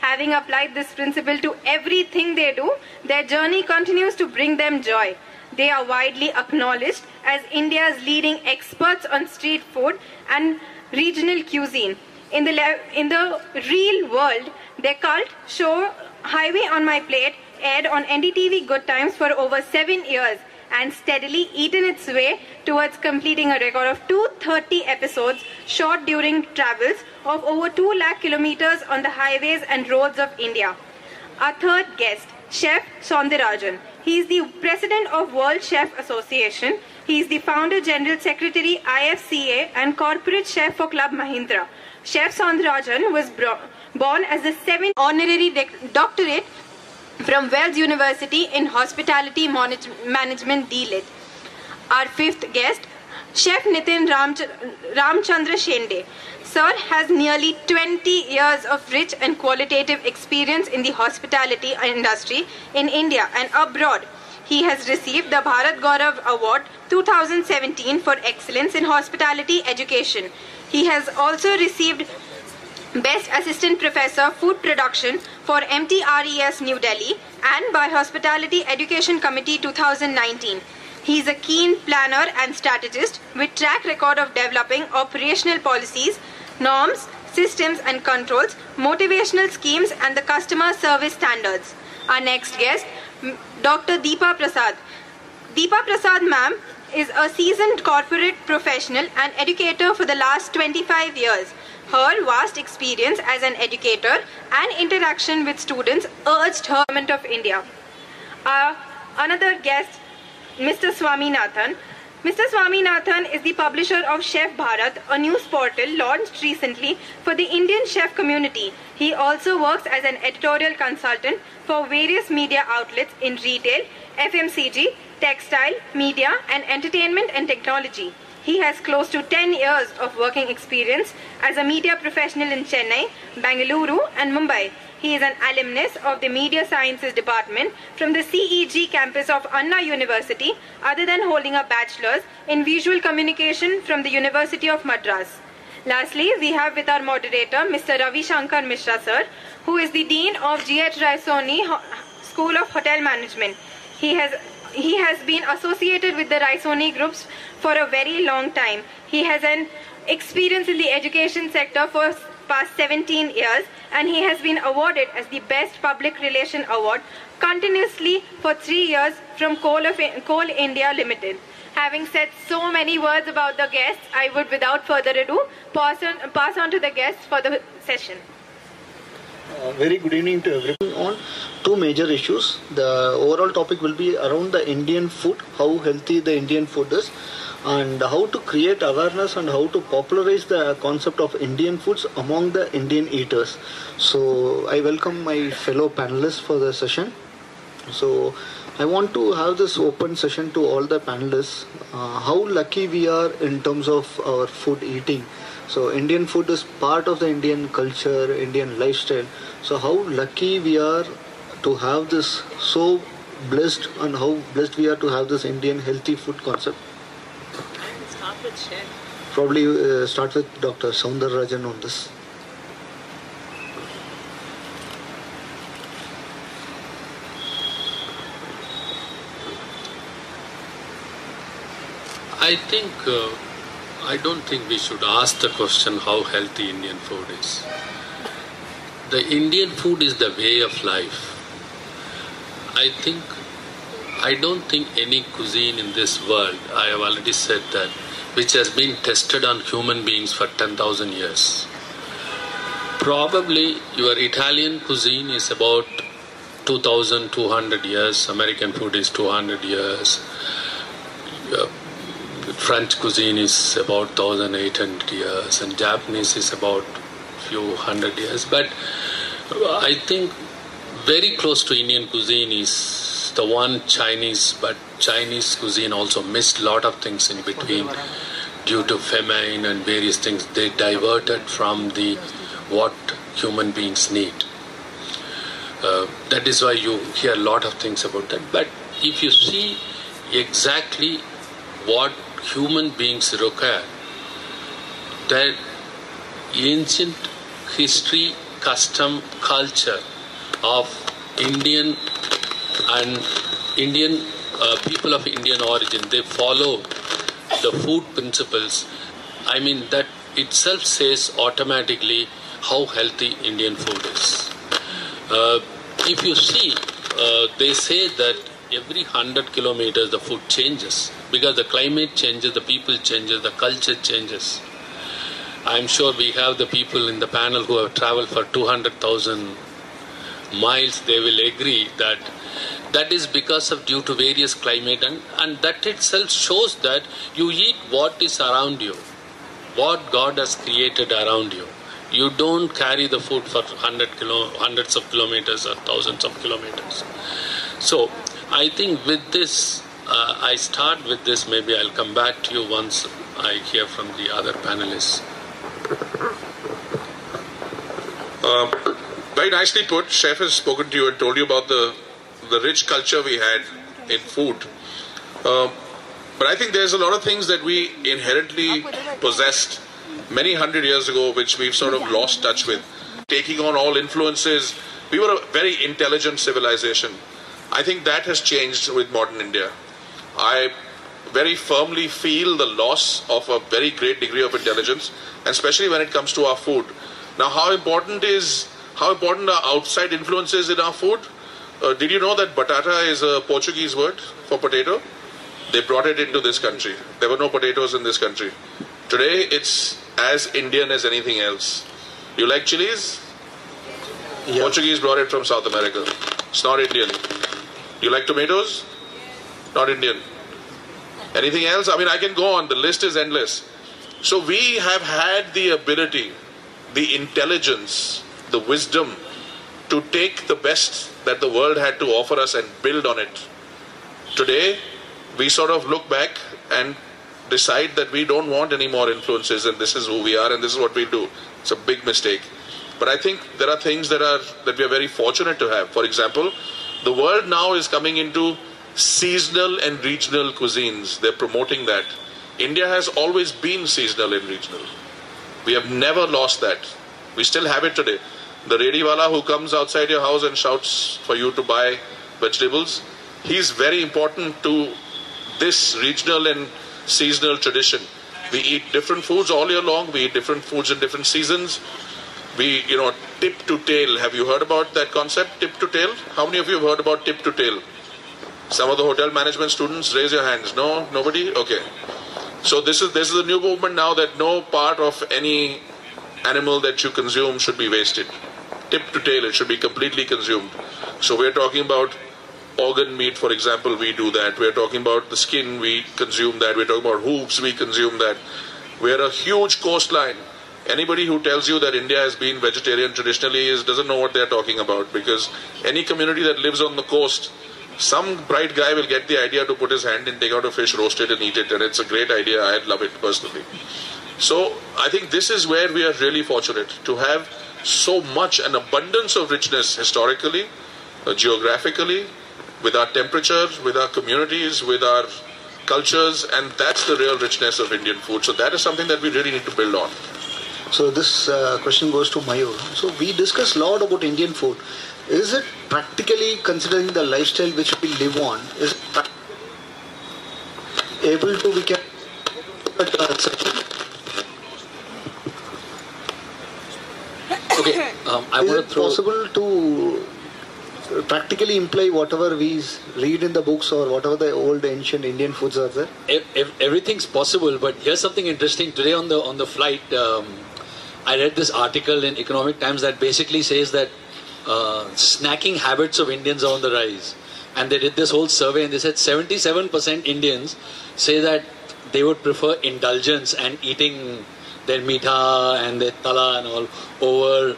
Having applied this principle to everything they do, their journey continues to bring them joy. They are widely acknowledged as India's leading experts on street food and regional cuisine. In the, in the real world, their cult show Highway on My Plate aired on NDTV Good Times for over seven years and steadily eaten its way towards completing a record of 230 episodes shot during travels of over 2 lakh kilometers on the highways and roads of India. Our third guest, Chef Soundarajan. He is the president of World Chef Association. He is the founder general secretary IFCA and corporate chef for Club Mahindra. Chef Soundarajan was born as the seventh honorary doctorate from Wells University in Hospitality Manage- Management DLIT. Our fifth guest, Chef Nitin Ramch- Ramchandra Shende. Sir has nearly 20 years of rich and qualitative experience in the hospitality industry in India and abroad. He has received the Bharat Gaurav Award 2017 for excellence in hospitality education. He has also received Best Assistant Professor Food Production for MTRES New Delhi and by Hospitality Education Committee 2019. He is a keen planner and strategist with track record of developing operational policies, norms, systems and controls, motivational schemes and the customer service standards. Our next guest, Dr. Deepa Prasad. Deepa Prasad ma'am is a seasoned corporate professional and educator for the last 25 years. Her vast experience as an educator and interaction with students urged her government of India. Uh, another guest, Mr. Swaminathan. Mr. Swaminathan is the publisher of Chef Bharat, a news portal launched recently for the Indian chef community. He also works as an editorial consultant for various media outlets in retail, FMCG, textile, media, and entertainment and technology. He has close to 10 years of working experience as a media professional in Chennai, Bangalore, and Mumbai. He is an alumnus of the Media Sciences Department from the CEG campus of Anna University, other than holding a bachelor's in visual communication from the University of Madras. Lastly, we have with our moderator Mr. Ravi Shankar Mishra sir, who is the Dean of G.H. Raisoni School of Hotel Management. He has he has been associated with the Raisoni groups for a very long time. He has an experience in the education sector for past 17 years and he has been awarded as the best public relation award continuously for 3 years from Coal of Coal India Limited. Having said so many words about the guests, I would without further ado pass on, pass on to the guests for the session. Uh, very good evening to everyone on two major issues. The overall topic will be around the Indian food, how healthy the Indian food is, and how to create awareness and how to popularize the concept of Indian foods among the Indian eaters. So I welcome my fellow panelists for the session. So I want to have this open session to all the panelists. Uh, how lucky we are in terms of our food eating. So Indian food is part of the Indian culture, Indian lifestyle. So how lucky we are to have this so blessed and how blessed we are to have this Indian healthy food concept. Start with chef. Probably uh, start with Dr. Soundararajan on this. I think uh, I don't think we should ask the question how healthy Indian food is. The Indian food is the way of life. I think I don't think any cuisine in this world, I have already said that, which has been tested on human beings for 10,000 years. Probably your Italian cuisine is about 2,200 years, American food is 200 years. Uh, French cuisine is about 1800 years and Japanese is about few hundred years. But I think very close to Indian cuisine is the one Chinese, but Chinese cuisine also missed a lot of things in between due to famine and various things. They diverted from the what human beings need. Uh, that is why you hear a lot of things about that. But if you see exactly what human beings require, that ancient history custom, culture of Indian and Indian uh, people of Indian origin. They follow the food principles. I mean, that itself says automatically how healthy Indian food is. Uh, if you see, uh, they say that every 100 kilometers the food changes because the climate changes, the people changes, the culture changes. I'm sure we have the people in the panel who have traveled for 200,000 miles. They will agree that that is because of due to various climate and, and that itself shows that you eat what is around you, what God has created around you. You don't carry the food for 100 kilo, hundreds of kilometers or thousands of kilometers. So I think with this, uh, I start with this. Maybe I'll come back to you once I hear from the other panelists. Um, very nicely put. Chef has spoken to you and told you about the the rich culture we had in food. Um, but I think there's a lot of things that we inherently possessed many hundred years ago, which we've sort of lost touch with. Taking on all influences, we were a very intelligent civilization. I think that has changed with modern India. I very firmly feel the loss of a very great degree of intelligence, especially when it comes to our food. Now, how important is how important are outside influences in our food? Uh, did you know that batata is a Portuguese word for potato? They brought it into this country. There were no potatoes in this country. Today, it's as Indian as anything else. You like chilies? Yeah. Portuguese brought it from South America. It's not Indian. You like tomatoes? Not Indian. Anything else? I mean, I can go on. The list is endless. So we have had the ability, the intelligence, the wisdom to take the best that the world had to offer us and build on it. Today, we sort of look back and decide that we don't want any more influences and this is who we are and this is what we do. It's a big mistake. But I think there are things that are that we are very fortunate to have. For example, the world now is coming into seasonal and regional cuisines. They're promoting that. India has always been seasonal and regional. We have never lost that. We still have it today. The rediwala who comes outside your house and shouts for you to buy vegetables, he's very important to this regional and seasonal tradition. We eat different foods all year long. We eat different foods in different seasons. We, you know, tip to tail. Have you heard about that concept, tip to tail? How many of you have heard about tip to tail? Some of the hotel management students, raise your hands. No, nobody. Okay. So this is this is a new movement now that no part of any animal that you consume should be wasted. Tip to tail, it should be completely consumed. So we're talking about organ meat, for example, we do that. We're talking about the skin, we consume that. We're talking about hooves, we consume that. We're a huge coastline. Anybody who tells you that India has been vegetarian traditionally is doesn't know what they're talking about because any community that lives on the coast, some bright guy will get the idea to put his hand and take out a fish, roast it, and eat it, and it's a great idea. I love it personally. So I think this is where we are really fortunate to have so much an abundance of richness historically, uh, geographically, with our temperatures, with our communities, with our cultures, and that's the real richness of Indian food. So that is something that we really need to build on. So this uh, question goes to Mayur. So we discussed a lot about Indian food. Is it practically considering the lifestyle which we live on? Is able to we can but, uh, Okay, um, I is want it to throw. possible to practically imply whatever we read in the books or whatever the old ancient Indian foods are there? ev- ev- everything's possible, but here's something interesting. Today on the on the flight, um, I read this article in Economic Times that basically says that uh, snacking habits of Indians are on the rise, and they did this whole survey and they said 77% Indians say that they would prefer indulgence and eating their meetha and their tala and all over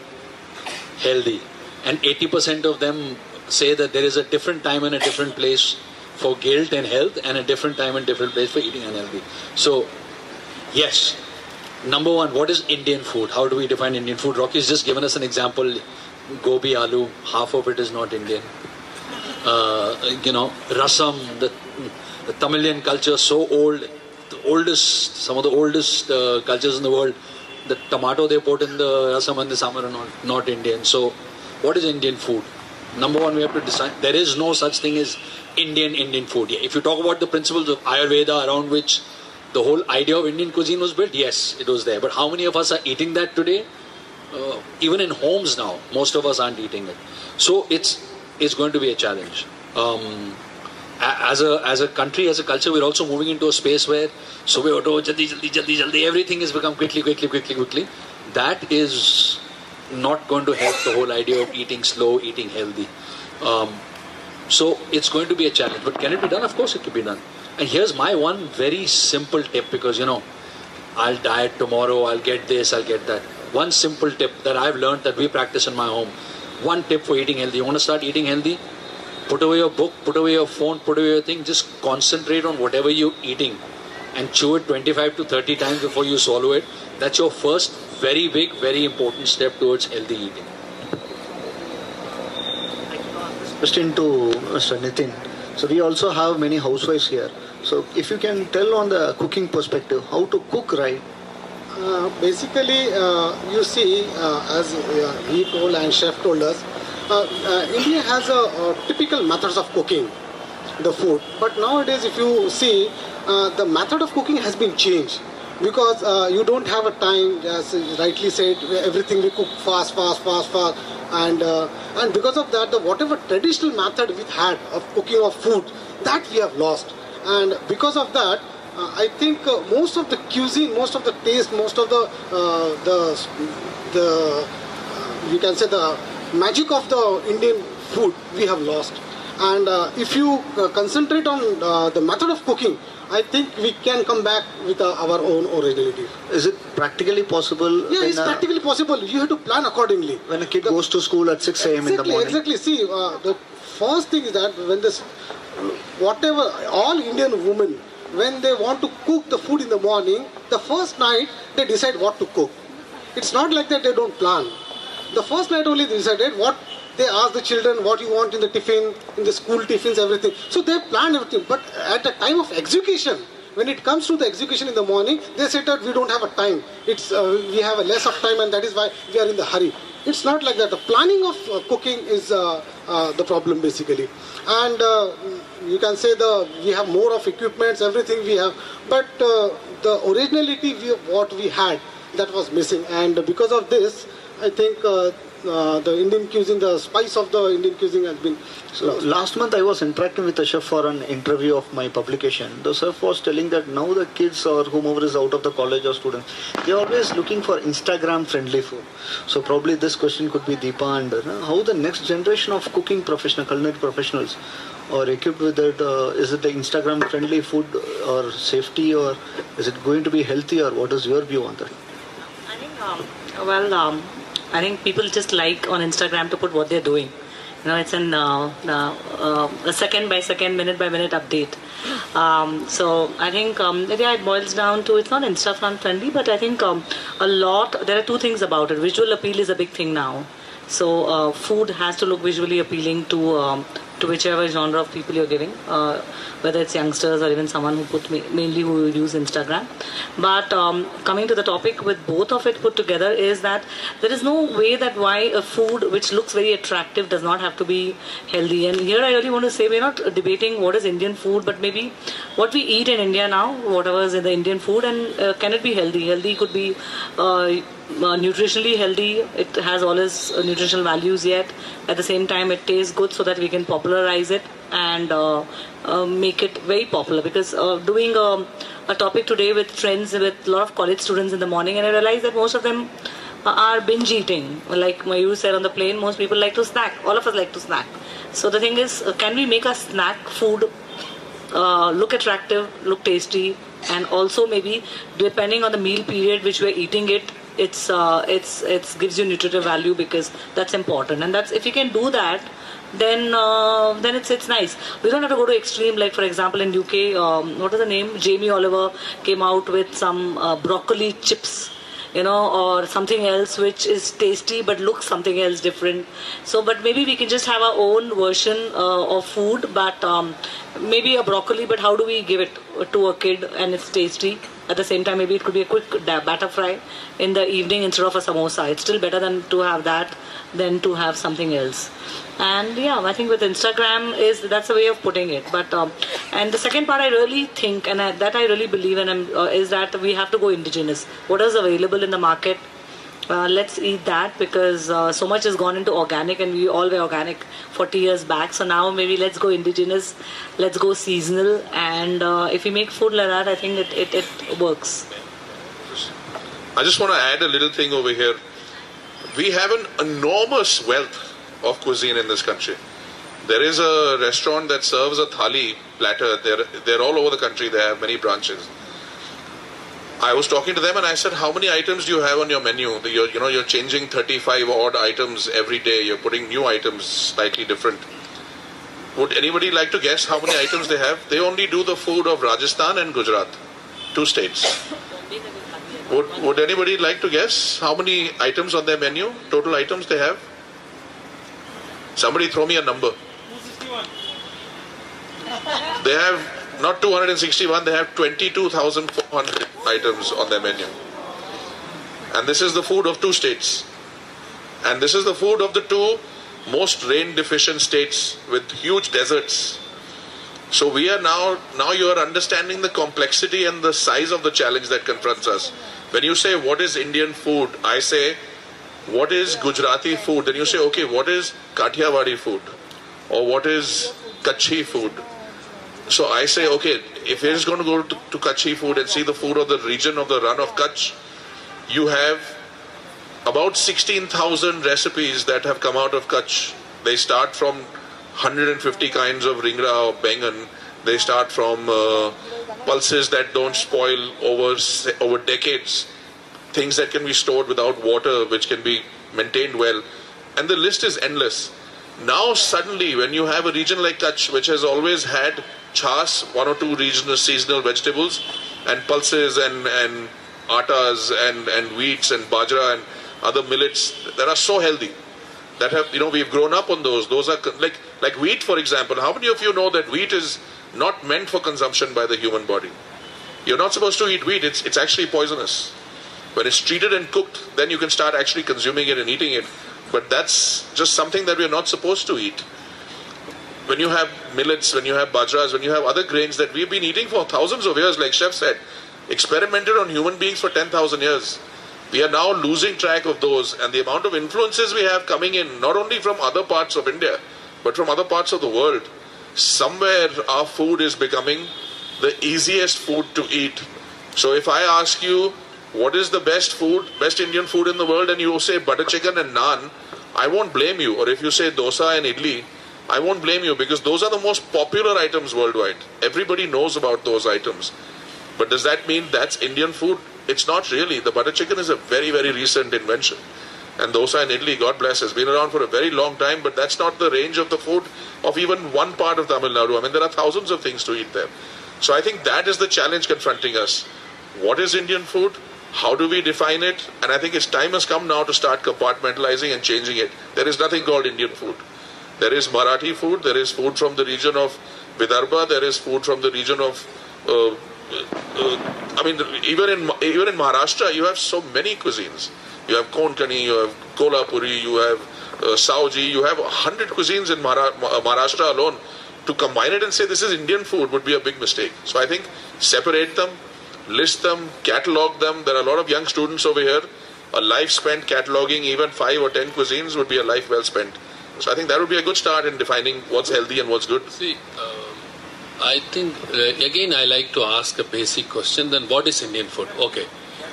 healthy. And 80% of them say that there is a different time and a different place for guilt and health, and a different time and different place for eating unhealthy. So, yes, number one, what is Indian food? How do we define Indian food? Rocky's just given us an example gobi aloo, half of it is not Indian. Uh, you know, rasam, the, the Tamilian culture, so old, oldest, some of the oldest uh, cultures in the world, the tomato they put in the rasam and the sambar are not, not Indian. So, what is Indian food? Number one, we have to decide. There is no such thing as Indian Indian food. If you talk about the principles of Ayurveda around which the whole idea of Indian cuisine was built, yes, it was there. But how many of us are eating that today? Uh, even in homes now, most of us aren't eating it. So it's it's going to be a challenge. Um, as a as a country, as a culture, we're also moving into a space where so we auto jaldi jaldi jaldi jaldi everything has become quickly quickly quickly quickly. That is not going to help the whole idea of eating slow, eating healthy. Um, so it's going to be a challenge. But can it be done? Of course, it can be done. And here's my one very simple tip because you know, I'll diet tomorrow, I'll get this, I'll get that. One simple tip that I've learned that we practice in my home. One tip for eating healthy. You want to start eating healthy? Put away your book, put away your phone, put away your thing. Just concentrate on whatever you're eating and chew it 25 to 30 times before you swallow it. That's your first very big, very important step towards healthy eating. Question to Mr. Nitin. So we also have many housewives here. So if you can tell on the cooking perspective, how to cook right. Uh, basically, uh, you see, uh, as uh, he told and chef told us, uh, uh, India has a, typical methods of cooking the food. But nowadays, if you see, the method of cooking has been changed because you don't have a time, as rightly said, everything we cook fast, fast, fast, fast, and and because of that, the whatever traditional method we had of cooking of food, that we have lost, and because of that, uh, I think uh, most of the cuisine, most of the taste, most of the uh, the the you can say the magic of the Indian food we have lost. And if you concentrate on the method of cooking, I think we can come back with uh, our own originality. Is it practically possible? Yeah, it's uh, practically possible. You have to plan accordingly. When a kid the, goes to school at 6 a.m. Exactly, in the morning. Exactly. See, uh, the first thing is that when this, whatever, all Indian women, when they want to cook the food in the morning, the first night they decide what to cook. It's not like that they don't plan. The first night only they decided what they ask the children what you want in the tiffin, in the school tiffins, everything. So they plan everything. But at the time of execution, when it comes to the execution in the morning, they said that we don't have a time. It's uh, we have a less of time, and that is why we are in the hurry. It's not like that. The planning of uh, cooking is uh, uh the problem basically, and uh, you can say the we have more of equipments, everything we have, but uh, the originality we, what we had that was missing, and because of this, I think uh, the Indian cuisine, the spice of the Indian cuisine has been. So last month I was interacting with a chef for an interview of my publication. The chef was telling that now the kids or whomever is out of the college or students, they're always looking for Instagram friendly food. So probably this question could be Deepa and uh, how the next generation of cooking professional, culinary professionals are equipped with it. Uh, is it the Instagram friendly food or safety or is it going to be healthy or what is your view on that? I think, um, well, um, I think people just like on Instagram to put what they're doing. You know, it's uh, uh, uh, a second by second, minute by minute update. Um, so I think um, yeah, it boils down to it's not Instagram friendly, but I think um, a lot. There are two things about it. Visual appeal is a big thing now. So uh, food has to look visually appealing to um, to whichever genre of people you're giving, uh, whether it's youngsters or even someone who put mainly who use Instagram. But um, coming to the topic with both of it put together is that there is no way that why a food which looks very attractive does not have to be healthy. And here I really want to say we're not debating what is Indian food, but maybe what we eat in India now, whatever is in the Indian food, and uh, can it be healthy? Healthy could be. Uh, uh, nutritionally healthy. It has all its uh, nutritional values yet. At the same time, it tastes good so that we can popularize it and uh, uh make it very popular. Because uh, doing a, a, topic today with friends, with a lot of college students in the morning, and I realized that most of them are binge eating. Like Mayur said on the plane, most people like to snack. All of us like to snack. So the thing is, uh, can we make a snack food look attractive, look tasty, and also maybe depending on the meal period which we're eating it it's uh, it's it's gives you nutritive value because that's important and that's if you can do that then uh, then it's it's nice. We don't have to go to extreme. Like for example, in UK, um, what is the name? Jamie Oliver came out with some uh, broccoli chips, you know, or something else which is tasty but looks something else different. So, but maybe we can just have our own version uh, of food, but um, maybe a broccoli. But how do we give it to a kid and it's tasty? At the same time, maybe it could be a quick batter fry in the evening instead of a samosa. It's still better than to have that than to have something else. And yeah, I think with Instagram is that's a way of putting it. But um, and the second part I really think and I, that I really believe in um, uh, is that we have to go indigenous. What is available in the market? Uh, let's eat that because uh, so much has gone into organic and we all were organic 40 years back so now maybe let's go indigenous let's go seasonal and uh, if we make food like that i think it, it, it works I just want to add a little thing over here. We have an enormous wealth of cuisine in this country. There is a restaurant that serves a thali platter. They're, they're all over the country. They have many branches. I was talking to them and I said, "How many items do you have on your menu? You're, you know, you're changing 35 odd items every day. You're putting new items, slightly different. Would anybody like to guess how many items they have? They only do the food of Rajasthan and Gujarat, two states. Would, would anybody like to guess how many items on their menu? Total items they have? Somebody throw me a number. They have not 261, they have 22,400 items on their menu. And this is the food of two states. And this is the food of the two most rain deficient states with huge deserts. So we are now, now you are understanding the complexity and the size of the challenge that confronts us. When you say, what is Indian food? I say, what is Gujarati food? Then you say, okay, what is Kathiawadi food? Or what is Kachhi food? So I say, okay, if you're just going to go to, to Kachhi food and see the food of the region of the Rann of Kutch, you have about 16,000 recipes that have come out of Kutch. They start from 150 kinds of ringra or bengan. They start from uh, pulses that don't spoil over over decades, things that can be stored without water, which can be maintained well, and the list is endless. Now suddenly, when you have a region like Kutch, which has always had chas, one or two regional seasonal vegetables, and pulses and and atas and and wheats and bajra and other millets that are so healthy that have you know we've grown up on those. Those are like like wheat for example. How many of you know that wheat is not meant for consumption by the human body? You're not supposed to eat wheat. It's it's actually poisonous. When it's treated and cooked then you can start actually consuming it and eating it. But that's just something that we're not supposed to eat when you have millets when you have bajras when you have other grains that we've been eating for thousands of years like chef said experimented on human beings for 10000 years. We are now losing track of those and the amount of influences we have coming in not only from other parts of india but from other parts of the world. Somewhere our food is becoming the easiest food to eat. So if i ask you what is the best food best indian food in the world and you say butter chicken and naan i won't blame you. Or if you say dosa and idli I won't blame you because those are the most popular items worldwide. Everybody knows about those items. But does that mean that's Indian food? It's not really. The butter chicken is a very, very recent invention. And dosa in idli, God bless, has been around for a very long time, but that's not the range of the food of even one part of Tamil Nadu. I mean, there are thousands of things to eat there. So I think that is the challenge confronting us. What is Indian food? How do we define it? And I think its time has come now to start compartmentalizing and changing it. There is nothing called Indian food. There is Marathi food, there is food from the region of Vidarbha, there is food from the region of. Uh, uh, I mean, even in even in Maharashtra, you have so many cuisines. You have Konkani, you have Kolhapuri, you have uh, Sauji, you have a hundred cuisines in Mara- Maharashtra alone. To combine it and say this is Indian food would be a big mistake. So I think separate them, list them, catalog them. There are a lot of young students over here. A life spent cataloging even five or ten cuisines would be a life well spent. So I think that would be a good start in defining what's healthy and what's good. See, uh, I think uh, again I like to ask a basic question. Then, what is Indian food? Okay,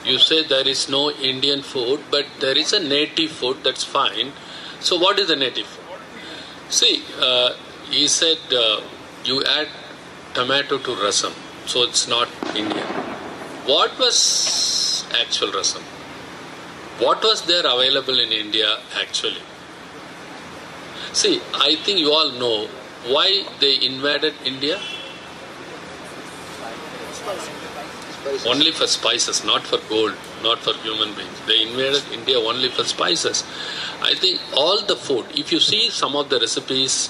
you say there is no Indian food, but there is a native food. That's fine. So, what is the native food? See, uh, he said uh, you add tomato to rasam, so it's not Indian. What was actual rasam? What was there available in India actually? See, I think you all know why they invaded India. Only for spices, not for gold, not for human beings. They invaded India only for spices. I think all the food, if you see some of the recipes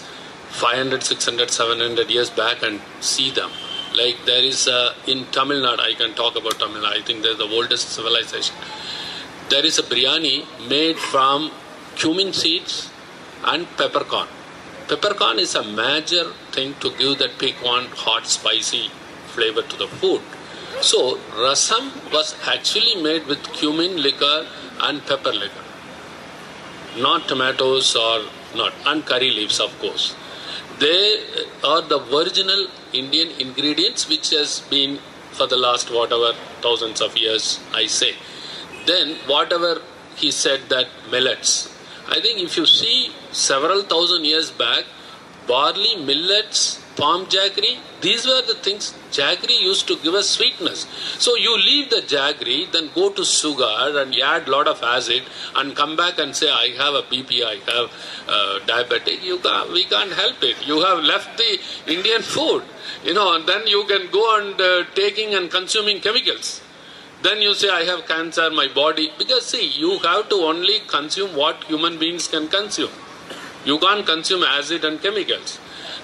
500, 600, 700 years back and see them, Like there is a, in Tamil Nadu, I can talk about Tamil Nadu. I think they're the oldest civilization. There is a biryani made from cumin seeds and peppercorn. Peppercorn is a major thing to give that piquant, hot, spicy flavor to the food. So rasam was actually made with cumin liquor and pepper liquor, not tomatoes or not, and curry leaves, of course. They are the original Indian ingredients which has been for the last whatever thousands of years, I say. Then whatever he said that millets. I think if you see several thousand years back, barley, millets, palm jaggery, these were the things jaggery used to give us sweetness. So you leave the jaggery, then go to sugar and add lot of acid and come back and say, I have a BP, I have uh, diabetic. You can't, we can't help it. You have left the Indian food, you know, and then you can go and uh, taking and consuming chemicals. Then you say, I have cancer, my body. Because see, you have to only consume what human beings can consume. You can't consume acid and chemicals.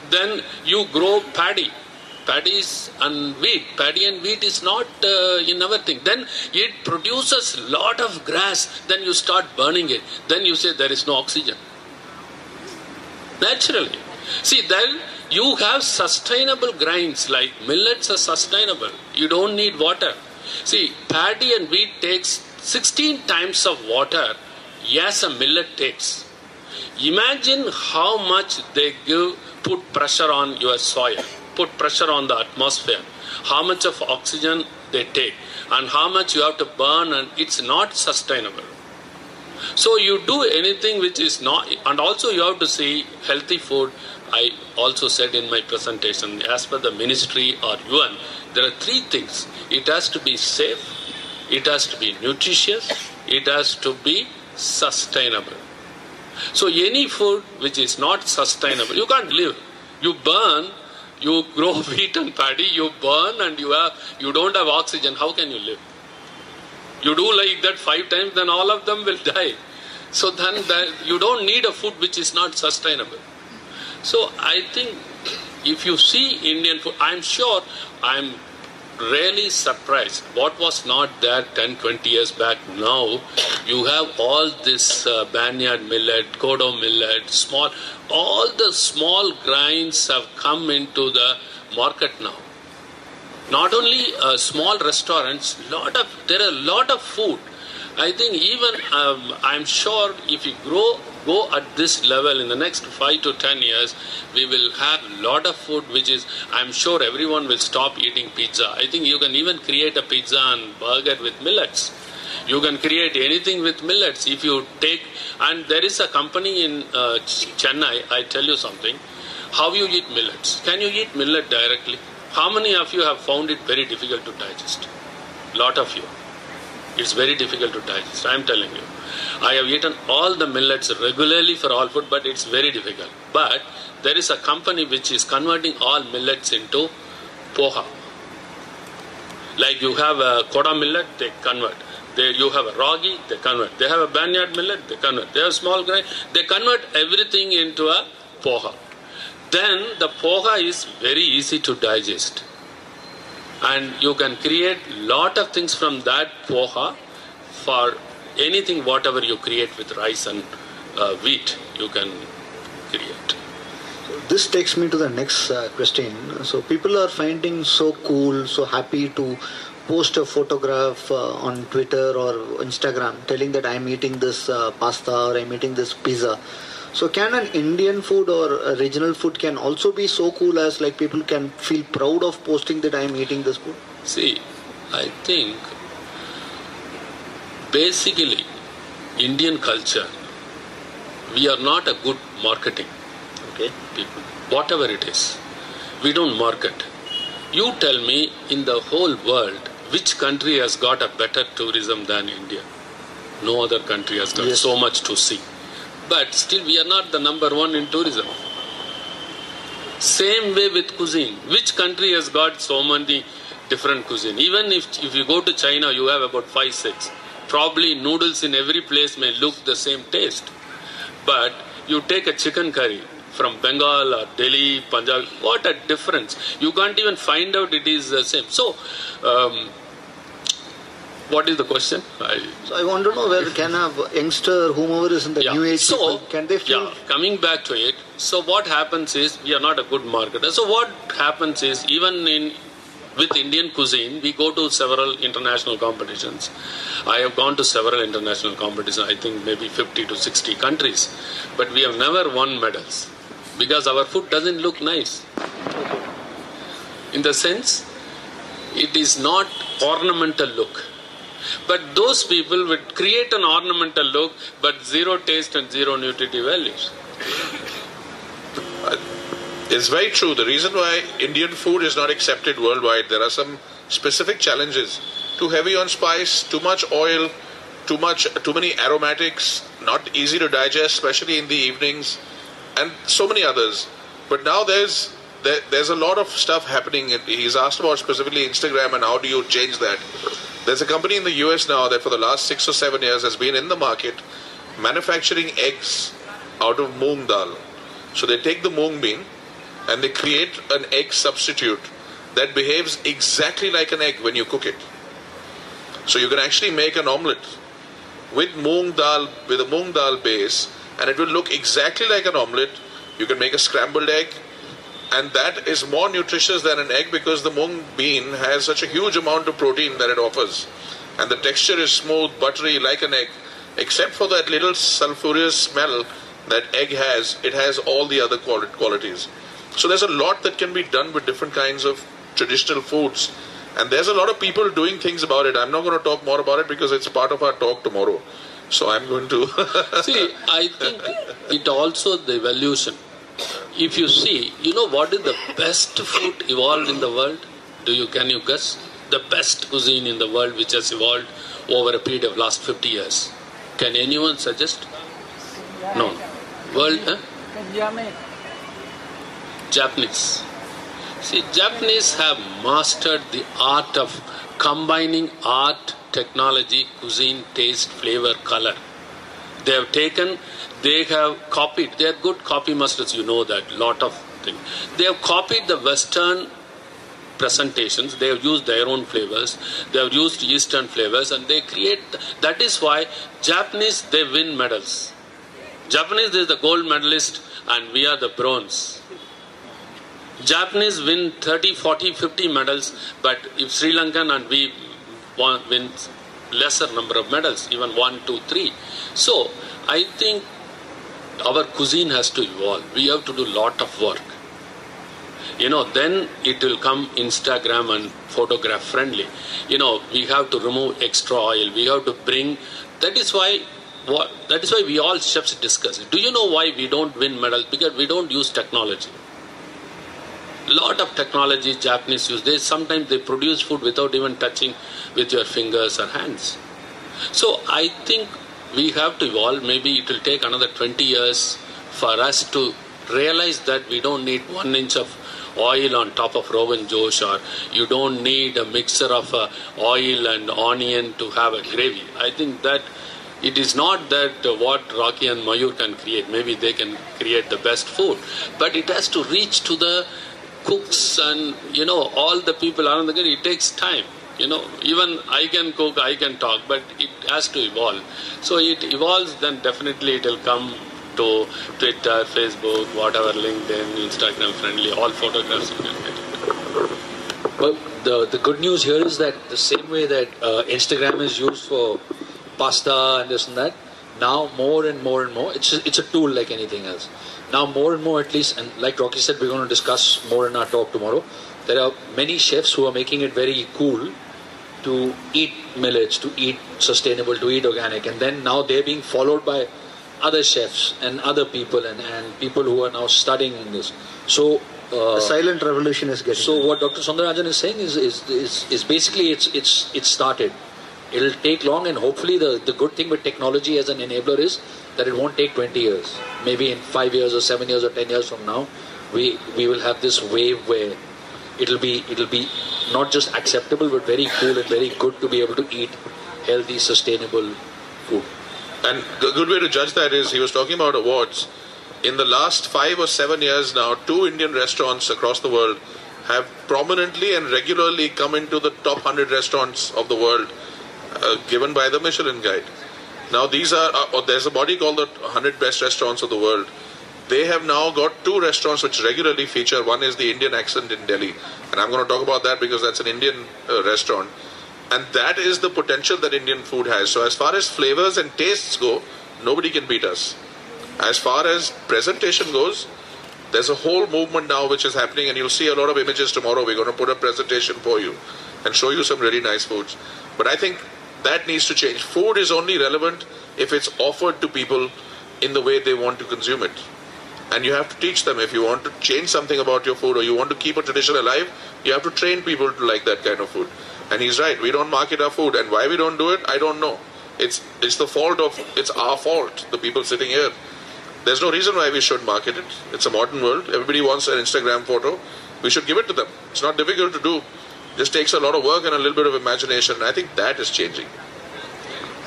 Then you grow paddy. Paddies and wheat. Paddy and wheat is not uh, in our thing. Then it produces lot of grass. Then you start burning it. Then you say there is no oxygen. Naturally. See, then you have sustainable grains like millets are sustainable. You don't need water. See, paddy and wheat takes 16 times of water yes a millet takes. Imagine how much they give put pressure on your soil, put pressure on the atmosphere, how much of oxygen they take, and how much you have to burn, and it's not sustainable. So you do anything which is not, and also you have to see healthy food. I also said in my presentation, as per the ministry or UN, there are three things. It has to be safe, it has to be nutritious, it has to be sustainable. So any food which is not sustainable, you can't live. You burn, you grow wheat and paddy, you burn and you have you don't have oxygen. How can you live? You do like that five times, then all of them will die. So then you don't need a food which is not sustainable. So I think if you see Indian food, I'm sure I'm really surprised. What was not there 10, 20 years back, now you have all this uh, barnyard millet, kodo millet, small, all the small grains have come into the market now. Not only uh, small restaurants, lot of there are a lot of food. I think even um, I'm sure if you grow go at this level in the next five to ten years, we will have a lot of food which is, I'm sure everyone will stop eating pizza. I think you can even create a pizza and burger with millets. You can create anything with millets if you take, and there is a company in uh, Chennai, I tell you something, how you eat millets. Can you eat millet directly? How many of you have found it very difficult to digest? Lot of you. It's very difficult to digest, I'm telling you. I have eaten all the millets regularly for all food, but it's very difficult. But there is a company which is converting all millets into poha. Like you have a kodo millet, they convert. There you have a ragi, they convert. They have a barnyard millet, they convert. They have small grain, they convert everything into a poha. Then the poha is very easy to digest. And you can create lot of things from that poha for anything, whatever you create with rice and uh, wheat, you can create. This takes me to the next uh, question. So people are finding so cool, so happy to post a photograph uh, on Twitter or Instagram telling that I'm eating this uh, pasta or I'm eating this pizza. So can an Indian food or a regional food can also be so cool as like people can feel proud of posting that I'm eating this food? See, I think basically Indian culture, we are not a good marketing Okay. people, whatever it is. We don't market. You tell me in the whole world which country has got a better tourism than India? No other country has got Yes. so much to see. But still, we are not the number one in tourism. Same way with cuisine. Which country has got so many different cuisine? Even if, if you go to China, you have about five, six. Probably noodles in every place may look the same taste. But you take a chicken curry, from Bengal or Delhi, Punjab. What a difference! You can't even find out it is the same. So, um, what is the question? I, So I want to know where can a youngster, whomever is in the yeah. new age, so people, can they feel? yeah, coming back to it. So what happens is we are not a good marketer. So what happens is even in with Indian cuisine, we go to several international competitions. I have gone to several international competitions. I think maybe 50 to 60 countries, but we have never won medals because our food doesn't look nice. In the sense, it is not ornamental look. But those people would create an ornamental look, but zero taste and zero nutritive values. It's very true. The reason why Indian food is not accepted worldwide, there are some specific challenges. Too heavy on spice, too much oil, too much, too many aromatics, not easy to digest, especially in the evenings, and so many others. But now there's there, there's a lot of stuff happening. He's asked about specifically Instagram and how do you change that. There's a company in the US now that for the last six or seven years has been in the market manufacturing eggs out of moong dal. So they take the moong bean and they create an egg substitute that behaves exactly like an egg when you cook it. So you can actually make an omelette with moong dal with a moong dal base and it will look exactly like an omelette. You can make a scrambled egg and that is more nutritious than an egg because the mung bean has such a huge amount of protein that it offers and the texture is smooth buttery like an egg except for that little sulfurous smell that egg has it has all the other qualities so there's a lot that can be done with different kinds of traditional foods and there's a lot of people doing things about it i'm not going to talk more about it because it's part of our talk tomorrow so i'm going to See, I think it also the evolution. If you see, you know what is the best food evolved in the world? Do you can you guess? The best cuisine in the world which has evolved over a period of last 50 years. Can anyone suggest? No. World, huh? Japanese. See, Japanese have mastered the art of combining art, technology, cuisine, taste, flavor, color. They have taken, they have copied, they are good copy masters, you know that, lot of things. They have copied the Western presentations, they have used their own flavors, they have used Eastern flavors, and they create, that is why Japanese, they win medals. Japanese is the gold medalist, and we are the bronze. Japanese win 30, 40, 50 medals, but if Sri Lankan and we win lesser number of medals, even one, two, three. So I think our cuisine has to evolve. We have to do lot of work. You know, then it will come Instagram and photograph friendly. You know, we have to remove extra oil. We have to bring. That is why. What, that is why we all chefs discuss. Do you know why we don't win medals? Because we don't use technology lot of technology Japanese use. They sometimes they produce food without even touching with your fingers or hands. So I think we have to evolve. Maybe it will take another 20 years for us to realize that we don't need one inch of oil on top of Rogan Josh or you don't need a mixer of uh, oil and onion to have a gravy. I think that it is not that uh, what Rocky and Mayur can create. Maybe they can create the best food, but it has to reach to the cooks and you know all the people around the country. It takes time. You know, even I can cook, I can talk, but it has to evolve. So it evolves, then definitely it will come to Twitter, Facebook, whatever, LinkedIn, Instagram friendly, all photographs you can get. But the, the good news here is that the same way that uh, Instagram is used for pasta and this and that, now more and more and more, it's a, it's a tool like anything else. Now more and more at least, and like Rocky said, we're going to discuss more in our talk tomorrow. There are many chefs who are making it very cool to eat millets, to eat sustainable, to eat organic, and then now they're being followed by other chefs and other people and, and people who are now studying in this. So uh, the silent revolution is getting. so what Dr. Sundarajan is saying is, is, is, is basically it's, it's, it's started. It'll take long and hopefully the, the good thing with technology as an enabler is that it won't take 20 years. Maybe in 5 years or 7 years or 10 years from now, we, we will have this wave where it'll be, it'll be not just acceptable but very cool and very good to be able to eat healthy, sustainable food. And the good way to judge that is he was talking about awards. in the last five or seven years now, two Indian restaurants across the world have prominently and regularly come into the top 100 restaurants of the world uh, given by the Michelin Guide. Now, these are, uh, there's a body called the 100 Best Restaurants of the World. They have now got two restaurants which regularly feature. One is the Indian Accent in Delhi, and I'm going to talk about that because that's an Indian uh, restaurant. And that is the potential that Indian food has. So, as far as flavors and tastes go, nobody can beat us. As far as presentation goes, there's a whole movement now which is happening, and you'll see a lot of images tomorrow. We're going to put a presentation for you and show you some really nice foods. But I think that needs to change. Food is only relevant if it's offered to people in the way they want to consume it. And you have to teach them if you want to change something about your food or you want to keep a tradition alive, you have to train people to like that kind of food. And he's right, we don't market our food. And why we don't do it, I don't know. It's it's the fault of it's our fault, the people sitting here. There's no reason why we should market it. It's a modern world. Everybody wants an Instagram photo. We should give it to them. It's not difficult to do. Just takes a lot of work and a little bit of imagination. I think that is changing.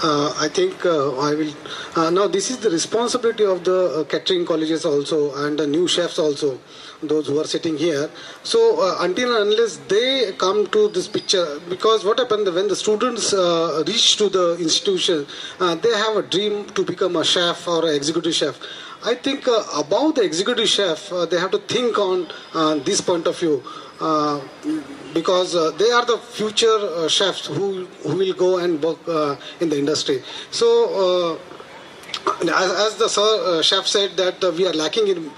Uh, I think uh, I will. Uh, now, this is the responsibility of the uh, catering colleges also and the new chefs also, those who are sitting here. So, uh, until and unless they come to this picture, because what happened when the students uh, reach to the institution, they have a dream to become a chef or an executive chef. I think about the executive chef, they have to think on this point of view because uh, they are the future uh, chefs who, who will go and work uh, in the industry. So, as, as, the sir, chef said that we are lacking in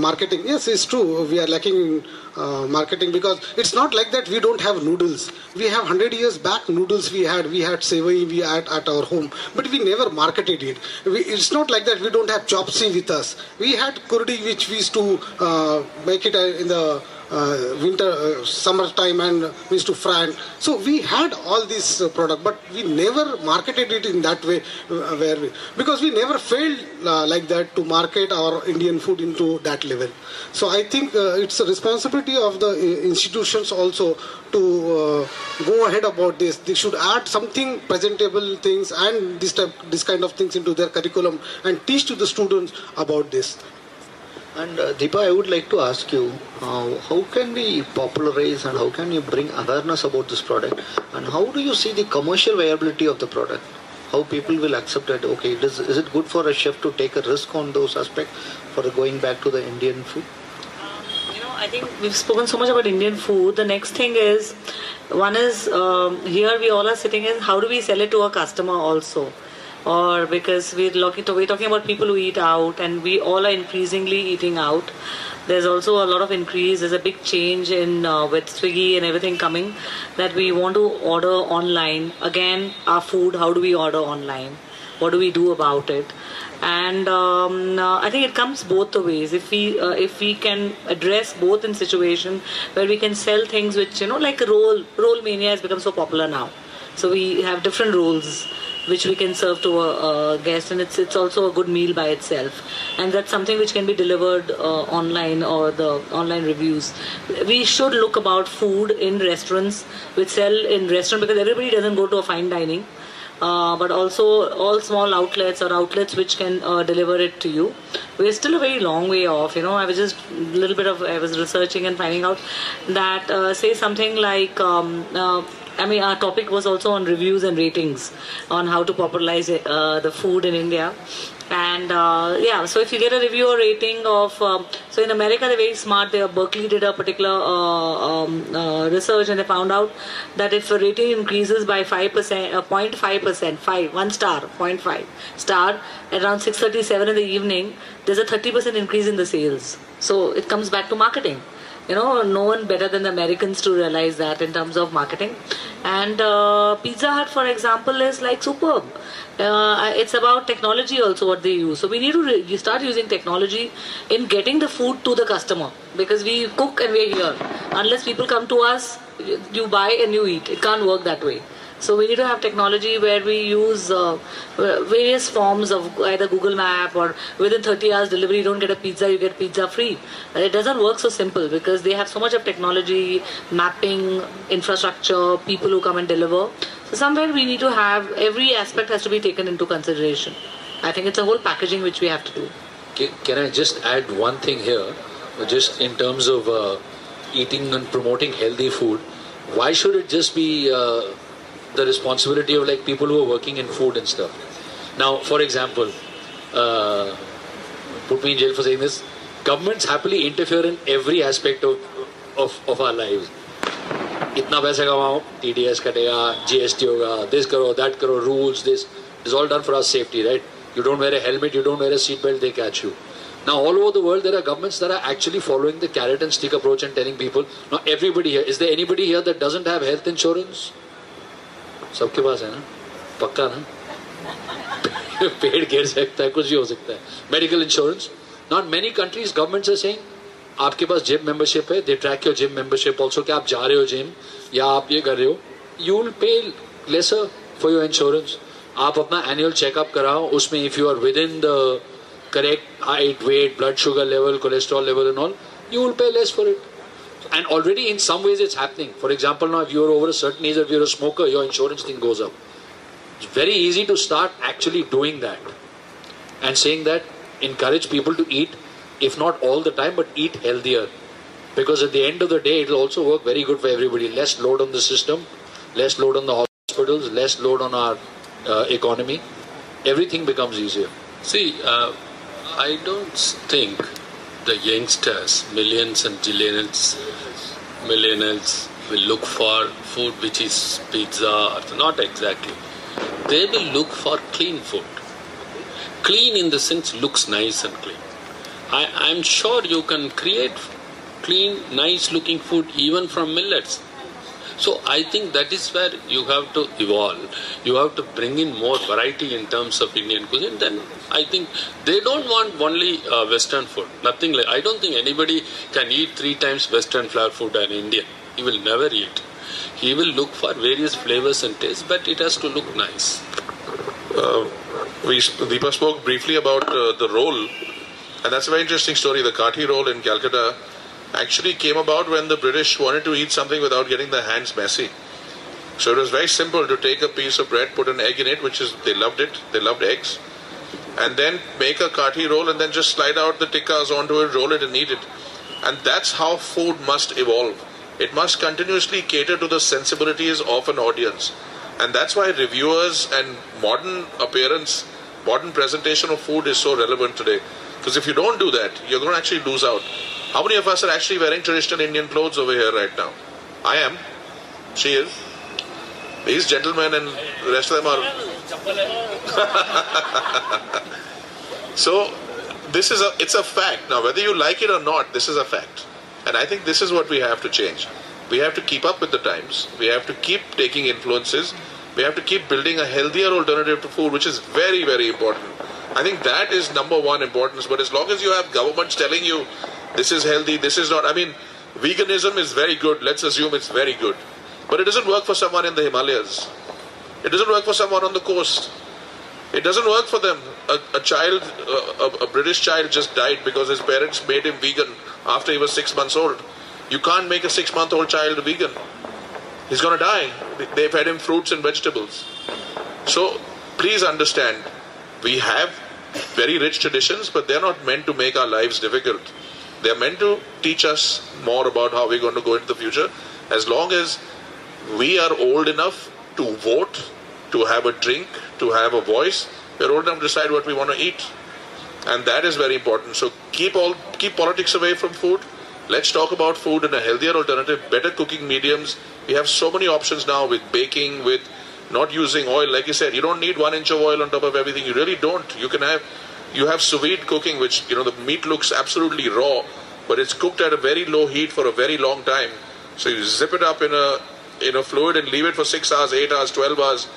marketing. Yes, it's true. We are lacking in uh, marketing because it's not like that we don't have noodles we have 100 years back noodles we had we had sevai we had at our home but we never marketed it we, it's not like that we don't have chopsy with us we had kurdi which we used to uh, make it in the uh, winter, uh, summer time and used to fry. So we had all these uh, product, but we never marketed it in that way uh, where we, because we never failed uh, like that to market our Indian food into that level. So I think uh, it's a responsibility of the institutions also to go ahead about this. They should add something presentable things and this type, this kind of things into their curriculum and teach to the students about this. And uh, Deepa, I would like to ask you, uh, how can we popularize and how can you bring awareness about this product? And how do you see the commercial viability of the product? How people will accept it? Okay, does, is it good for a chef to take a risk on those aspects for going back to the Indian food? Um, you know, I think we've spoken so much about Indian food. The next thing is, one is um, here we all are sitting in how do we sell it to a customer also? Or because we're, to, we're talking about people who eat out and we all are increasingly eating out. There's also a lot of increase. There's a big change in uh, with swiggy and everything coming that we want to order online. Again our food how do we order online? What do we do about it? And um, uh, I think it comes both the ways. If we uh, if we can address both in situation where we can sell things which you know like roll roll mania has become so popular now, so we have different rolls which we can serve to a, a, guest, and it's it's also a good meal by itself. And that's something which can be delivered uh, online or the online reviews. We should look about food in restaurants which sell in restaurant because everybody doesn't go to a fine dining. Uh, but also all small outlets or outlets which can uh, deliver it to you. We're still a very long way off. You know, I was just a little bit of I was researching and finding out that uh, say something like um, uh, I mean, our topic was also on reviews and ratings on how to popularize uh, the food in India. And uh, yeah, so if you get a review or rating of, um, so in America they're very smart. They Berkeley did a particular uh, um, uh, research and they found out that if a rating increases by five percent, uh, 0.5 percent, five one star, 0.5 star, around 6:37 in the evening, there's a 30 percent increase in the sales. So it comes back to marketing you know no one better than the americans to realize that in terms of marketing and uh, pizza hut for example is like superb. Uh, it's about technology also what they use. So we need to re- start using technology in getting the food to the customer. Because we cook and we're here. Unless people come to us you buy and you eat. It can't work that way so we need to have technology where we use uh, various forms of either Google Map or within 30 hours delivery, you don't get a pizza, you get pizza free. It doesn't work so simple because they have so much of technology, mapping, infrastructure, people who come and deliver. So somewhere we need to have every aspect has to be taken into consideration. I think it's a whole packaging which we have to do. can I just add one thing here? Just in terms of uh, eating and promoting healthy food, why should it just be uh, the responsibility of like people who are working in food and stuff? Now, for example, uh, put me in jail for saying this. Governments happily interfere in every aspect of of, of our lives. इतना पैसा कमाओ T D S कटेगा G S T होगा this करो that करो rules this is all done for are safety right you don't wear a helmet you don't wear a seat belt they catch you Now, all over the world, there are governments that are actually following the carrot and stick approach and telling people. Now, everybody here, is there anybody here that doesn't have health insurance? सबके पास है ना? पक्का ना? पेड़ गिर सकता है, कुछ भी हो सकता है। Medical insurance not many countries government saying आपके पास जिम मेंबरशिप है they track your gym membership also कि आप जा रहे हो जिम या आप ये कर रहे हो। You will pay lesser for your insurance आप अपना एनुअल चेकअप कराओ, उसमें if you are within the correct height weight blood sugar level cholesterol level and all you will pay less for it and already in some ways it's happening. For example, now if you're over a certain age or if you're a smoker, your insurance thing goes up. It's very easy to start actually doing that and saying that encourage people to eat, if not all the time, but eat healthier. Because at the end of the day, it'll also work very good for everybody. Less load on the system, less load on the hospitals, less load on our uh, economy. Everything becomes easier. See, uh, I don't think the youngsters, millions and zillions, millennials, will look for food which is pizza or not exactly. They will look for clean food. Clean in the sense looks nice and clean. I, I'm sure you can create clean, nice looking food even from millets. So I think that is where you have to evolve. You have to bring in more variety in terms of Indian cuisine. Then I think they don't want only uh, Western food. Nothing like. I don't think anybody can eat three times Western flour food an Indian. He will never eat. He will look for various flavors and tastes, but it has to look nice. Uh, we Deepa spoke briefly about uh, the roll, and that's a very interesting story. The Kathi roll in Calcutta actually came about when the British wanted to eat something without getting their hands messy. So it was very simple to take a piece of bread, put an egg in it, which is they loved it. They loved eggs, and then make a kathi roll, and then just slide out the tikkas onto it, roll it, and eat it. And that's how food must evolve. It must continuously cater to the sensibilities of an audience. And that's why reviewers and modern appearance, modern presentation of food is so relevant today. Because if you don't do that, you're going to actually lose out. How many of us are actually wearing traditional Indian clothes over here right now? I am. She is. These gentlemen and the rest of them are. so, this is a it's a fact. Now, whether you like it or not, this is a fact. And I think this is what we have to change. We have to keep up with the times. We have to keep taking influences. We have to keep building a healthier alternative to food, which is very, very important. I think that is number one importance. But as long as you have governments telling you this is healthy, this is not, I mean, veganism is very good. Let's assume it's very good. But it doesn't work for someone in the Himalayas. It doesn't work for someone on the coast. It doesn't work for them. A, a child, a, a British child just died because his parents made him vegan after he was six months old. You can't make a six month old child vegan. He's going to die. They fed him fruits and vegetables. So please understand, we have very rich traditions, but they're not meant to make our lives difficult. They're meant to teach us more about how we're going to go into the future. As long as we are old enough to vote, to have a drink, to have a voice, we're old enough to decide what we want to eat. And that is very important. So keep all keep politics away from food. Let's talk about food in a healthier alternative, better cooking mediums. We have so many options now with baking, with not using oil. Like you said, you don't need one inch of oil on top of everything. You really don't. You can have you have sous vide cooking, which you know the meat looks absolutely raw, but it's cooked at a very low heat for a very long time. So you zip it up in a in a fluid and leave it for six hours, eight hours, twelve hours,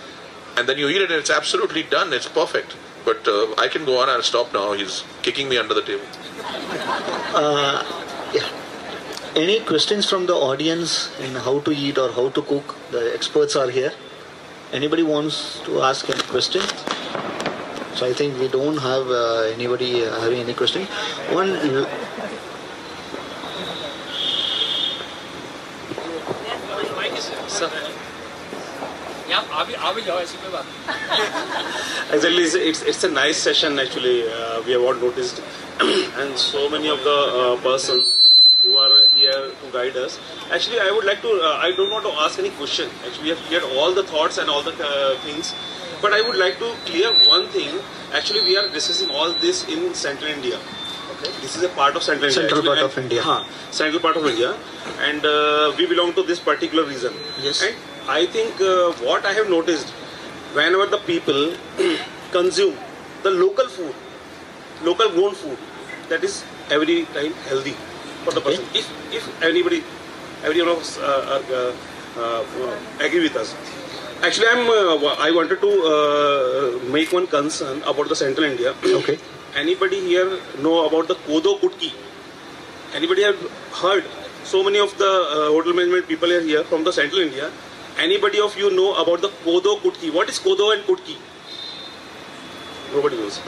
and then you eat it and it's absolutely done. It's perfect. But uh, I can go on. I'll stop now. He's kicking me under the table. Uh, yeah. Any questions from the audience in how to eat or how to cook? The experts are here. Anybody wants to ask any question? So I think we don't have uh, anybody uh, having any question. One. Sir. actually it's, it's, it's a nice session actually uh, we have all noticed, and so many of the uh, persons who are here to guide us. Actually, I would like to. Uh, I don't want to ask any question. Actually, we have cleared all the thoughts and all the uh, things, but I would like to clear one thing. Actually, we are discussing all this in Central India. Okay, this is a part of Central India. Central part and- of India. Huh, central part of India, and uh, we belong to this particular region. Yes. And I think uh, what I have noticed, whenever the people consume the local food, local grown food, that is every time healthy for the Okay. person. If if anybody, everyone of us uh, uh, uh, agree with us. Actually, I'm. Uh, I wanted to uh, make one concern about the Central India. Okay. Anybody here know about the Kodo Kutki? Anybody have heard? So many of the uh, hotel management people are here from the Central India. Anybody of you know about the Kodo Kutki? What is Kodo and Kutki? Nobody knows.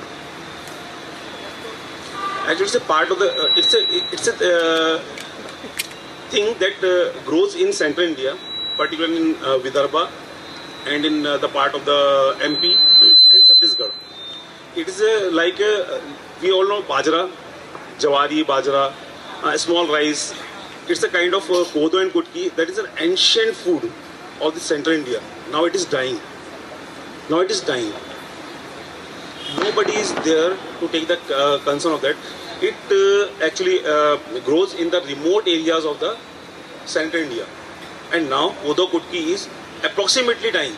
Actually, it's a part of the. Uh, it's a. It's a uh, thing that uh, grows in Central India, particularly in uh, Vidarbha and in uh, the part of the MP and Chhattisgarh. It is like we all know bajra, jawari, bajra, uh, small rice. It's a kind of uh, kodo and kutki that is an ancient food of the central India. Now it is dying. Now it is dying. Nobody is there to take the uh, concern of that. It uh, actually uh, grows in the remote areas of the central India. And now kodo kutki is approximately dying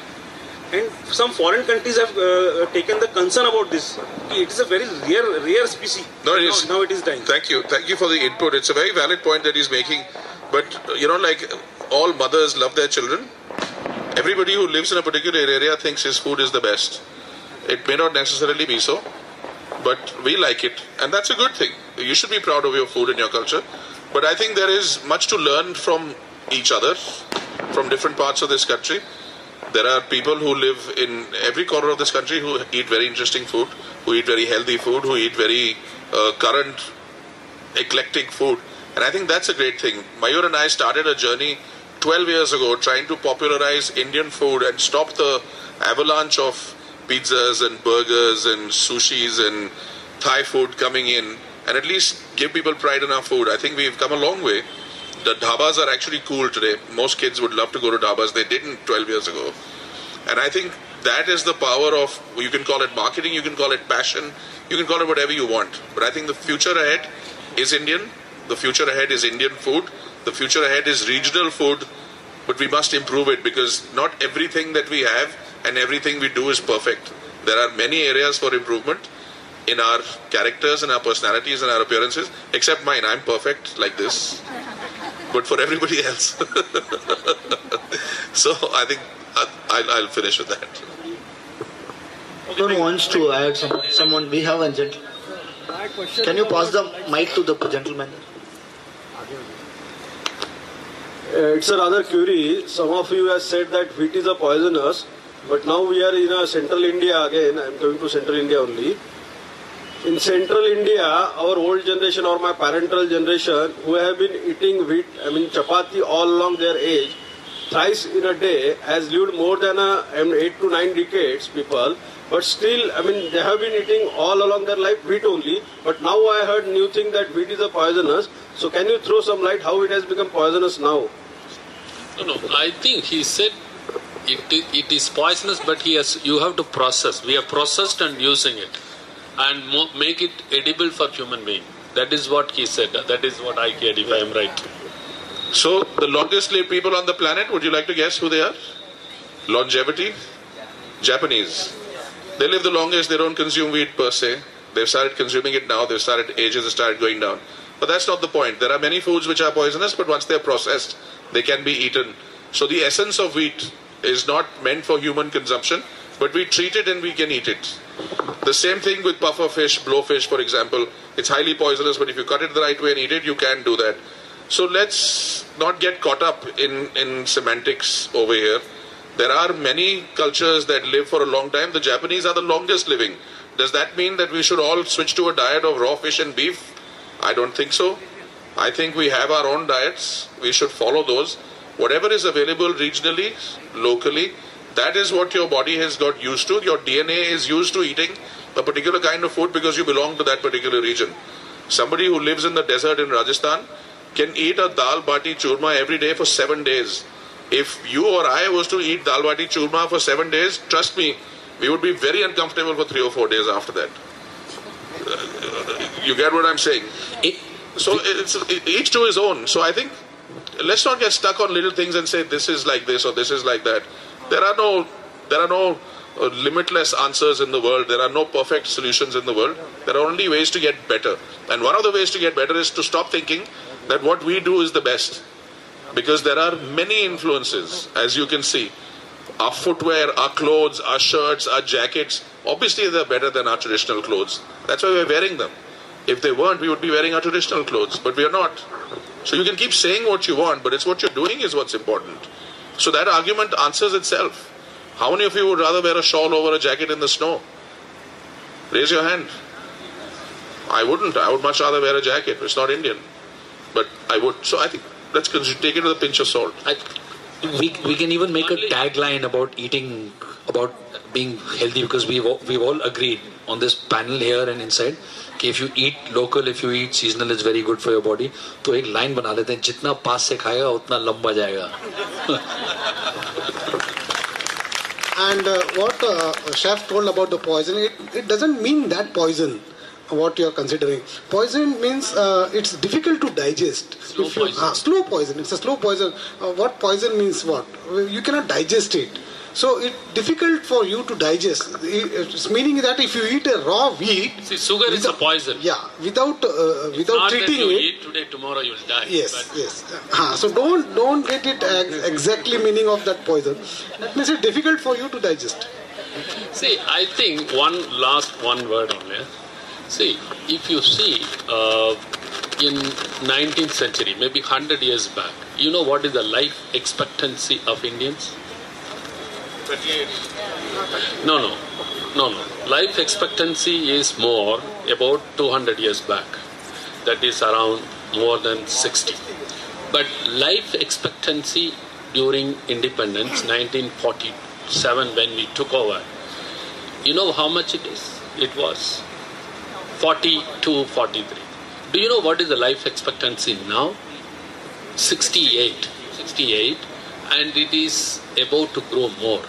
and some foreign countries have uh, taken the concern about this. It is a very rare, rare species. No, it now, now it is dying. Thank you. Thank you for the input. It's a very valid point that he's making. But, uh, you know, like all mothers love their children, everybody who lives in a particular area thinks his food is the best. It may not necessarily be so, but we like it. And that's a good thing. You should be proud of your food and your culture. But I think there is much to learn from each other, from different parts of this country. There are people who live in every corner of this country who eat very interesting food, who eat very healthy food, who eat very uh, current, eclectic food. And I think that's a great thing. Mayur and I started a journey 12 years ago trying to popularize Indian food and stop the avalanche of pizzas and burgers and sushis and Thai food coming in and at least give people pride in our food. I think we've come a long way. The dhabas are actually cool today. Most kids would love to go to dhabas. They didn't 12 years ago. And I think that is the power of, you can call it marketing, you can call it passion, you can call it whatever you want. But I think the future ahead is Indian. The future ahead is Indian food. The future ahead is regional food. But we must improve it because not everything that we have and everything we do is perfect. There are many areas for improvement in our characters and our personalities and our appearances, except mine. I'm perfect like this. But for everybody else. so I think I- I'll, I'll finish with that. Who wants to add some, someone? We have a gent. Can you pass the mic to the gentleman? Uh, it's a rather query. Some of you have said that wheat is a poisonous, but now we are in a central India again. I'm going to central India only. In central India, our old generation or my parental generation, who have been eating wheat, I mean chapati all along their age, thrice in a day, has lived more than a, I mean, eight to nine decades. People, but still, I mean, they have been eating all along their life wheat only. But now I heard new thing that wheat is a poisonous. So can you throw some light how it has become poisonous now? No, no. I think he said it, it is poisonous, but he has, you have to process. We have processed and using it, and mo- make it edible for human being. That is what he said. That is what I get. If I am right. So, the longest lived people on the planet, would you like to guess who they are? Longevity? Japanese. They live the longest, they don't consume wheat per se. They've started consuming it now, they've started, ages have started going down. But that's not the point. There are many foods which are poisonous, but once they're processed, they can be eaten. So, the essence of wheat is not meant for human consumption, but we treat it and we can eat it. The same thing with puffer fish, blowfish, for example. It's highly poisonous, but if you cut it the right way and eat it, you can do that. So let's not get caught up in, in semantics over here. There are many cultures that live for a long time. The Japanese are the longest living. Does that mean that we should all switch to a diet of raw fish and beef? I don't think so. I think we have our own diets. We should follow those. Whatever is available regionally, locally, That is what your body has got used to. Your DNA is used to eating a particular kind of food because you belong to that particular region. Somebody who lives in the desert in Rajasthan can eat a dal bati churma every day for seven days. If you or I was to eat dal bati churma for seven days, trust me, we would be very uncomfortable for three or four days after that. Uh, you get what I'm saying? so it's each to his own. So I think let's not get stuck on little things and say this is like this or this is like that. There are no there are no uh, limitless answers in the world. There are no perfect solutions in the world. There are only ways to get better. And one of the ways to get better is to stop thinking that what we do is the best. Because there are many influences, as you can see. Our footwear, our clothes, our shirts, our jackets, obviously they're better than our traditional clothes. That's why we're wearing them. If they weren't, we would be wearing our traditional clothes, but we are not. So you can keep saying what you want, but it's what you're doing is what's important. So that argument answers itself. How many of you would rather wear a shawl over a jacket in the snow? Raise your hand. I wouldn't. I would much rather wear a jacket. It's not Indian. But I would. So I think let's take it with a pinch of salt. I, we, we can even make a tagline about eating, about being healthy because we've, we've all agreed on this panel here and inside कि if you eat local if you eat seasonal is very good for your body तो एक line बना लेते हैं जितना पास से खाएगा उतना लंबा जाएगा। And what chef told about the poison it it doesn't mean that poison what you are considering poison means it's difficult to digest slow poison it's a slow poison what poison means what you cannot digest it So it's difficult for you to digest. It's meaning that if you eat a raw wheat, See, sugar is a poison. yeah, without uh, without treating you it, eat today, tomorrow you'll die. Yes, But yes. Ah, so don't don't get it ex- exactly meaning of that poison. That means it's difficult for you to digest. See, I think one last one word only. See, if you see uh, in 19th century, maybe 100 years back, you know what is the life expectancy of Indians? 28. No, no, no, no. Life expectancy is more about 200 years back. That is around more than 60. But life expectancy during independence, 1947, when we took over, you know how much it is? It was 42, 43. Do you know what is the life expectancy now? 68. 68. And it is about to grow more.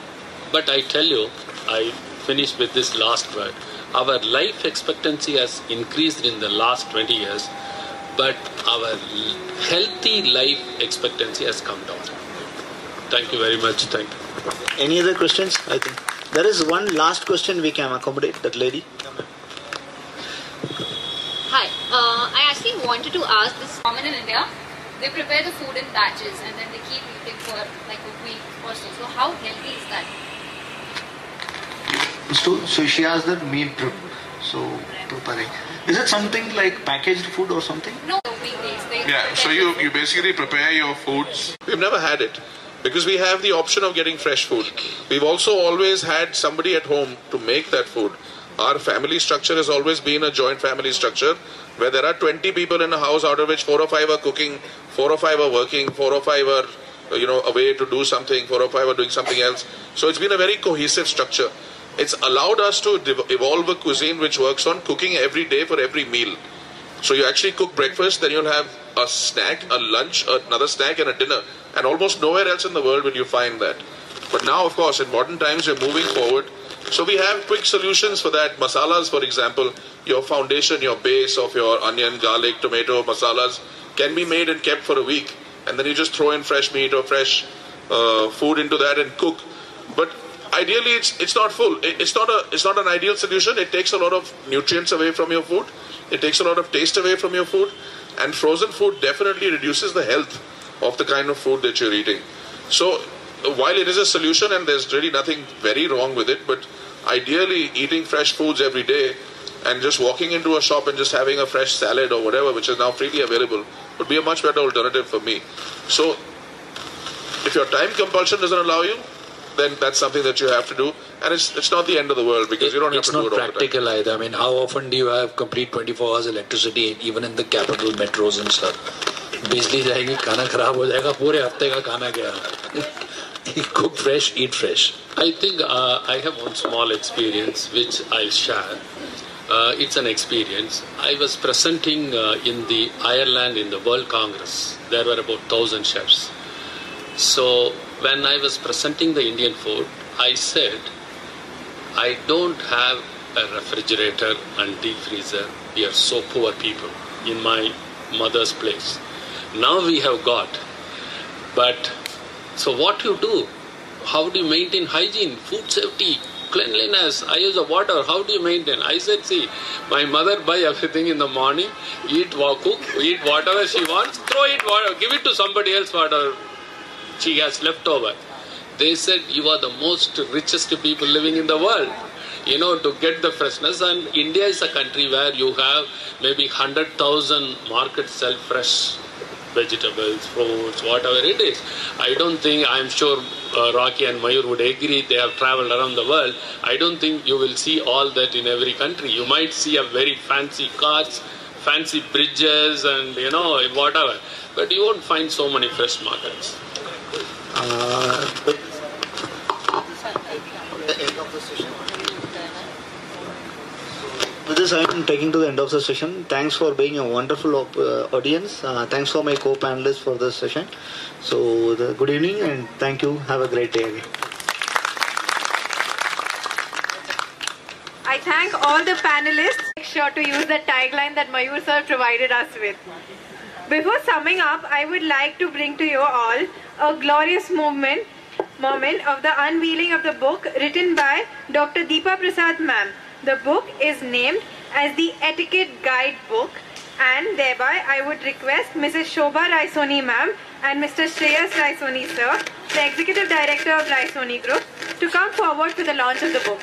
But I tell you, I finish with this last word. Our life expectancy has increased in the last 20 years, but our healthy life expectancy has come down. Thank you very much. Thank you. Any other questions? I think there is one last question we can accommodate. That lady. Hi, uh, I actually wanted to ask this common in India. They prepare the food in batches and then they keep eating for like a week or so. So how healthy is that? So, so she asked that meal prep. So preparing. Is it something like packaged food or something? No, weekdays. They Yeah, so you, you basically prepare your foods. We've never had it because we have the option of getting fresh food. We've also always had somebody at home to make that food. Our family structure has always been a joint family structure where there are 20 people in a house out of which four or five are cooking, four or five are working, four or five are uh, you know away to do something, four or five are doing something else. So it's been a very cohesive structure. It's allowed us to evolve a cuisine which works on cooking every day for every meal. So you actually cook breakfast, then you'll have a snack, a lunch, another snack, and a dinner. And almost nowhere else in the world will you find that. But now, of course, in modern times, we're moving forward. So we have quick solutions for that. Masalas, for example, your foundation, your base of your onion, garlic, tomato, masalas can be made and kept for a week. And then you just throw in fresh meat or fresh uh, food into that and cook. But ideally, it's it's not full. It's not a it's not an ideal solution. It takes a lot of nutrients away from your food. It takes a lot of taste away from your food. And frozen food definitely reduces the health of the kind of food that you're eating. So while it is a solution and there's really nothing very wrong with it, but ideally eating fresh foods every day and just walking into a shop and just having a fresh salad or whatever, which is now freely available, would be a much better alternative for me. So if your time compulsion doesn't allow you, then that's something that you have to do. And it's, it's not the end of the world because you don't have it's to do not it all the time. practical either. I mean, how often do you have complete 24 hours electricity even in the capital metros and stuff? बिजली जाएगी खाना खराब हो जाएगा पूरे हफ्ते का खाना गया cook fresh, eat fresh. I think uh, I have one small experience which I'll share. Uh, it's an experience. I was presenting uh, in the Ireland in the World Congress. There were about thousand chefs. So when I was presenting the Indian food, I said, I don't have a refrigerator and deep freezer. We are so poor people in my mother's place. Now we have got. But so what you do? How do you maintain hygiene, food safety, cleanliness? I use a water. How do you maintain? I said, see, my mother buy everything in the morning, eat, cook, eat whatever she wants, throw it, give it to somebody else, whatever she has left over. They said, you are the most richest people living in the world you know, to get the freshness. And India is a country where you have maybe 100,000 markets sell fresh vegetables, fruits, whatever it is. I don't think, I'm sure uh, Rockey and Mayur would agree, they have traveled around the world. I don't think you will see all that in every country. You might see a very fancy cars, fancy bridges, and you know, whatever. But you won't find so many fresh markets. With this, I am taking to the end of the session. Thanks for being a wonderful uh, audience. Uh, thanks for my co-panelists for this session. So, the, good evening and thank you. Have a great day again. I thank all the panelists. Make sure to use the tagline that Mayur sir provided us with. Before summing up, I would like to bring to you all a glorious moment, moment of the unveiling of the book written by Dr. Deepa Prasad ma'am. The book is named as the Etiquette Guide Book and thereby I would request Mrs. Shobha Raisoni ma'am and Mr. Shreyas Raisoni sir, the Executive Director of Raisoni Group, to come forward for the launch of the book.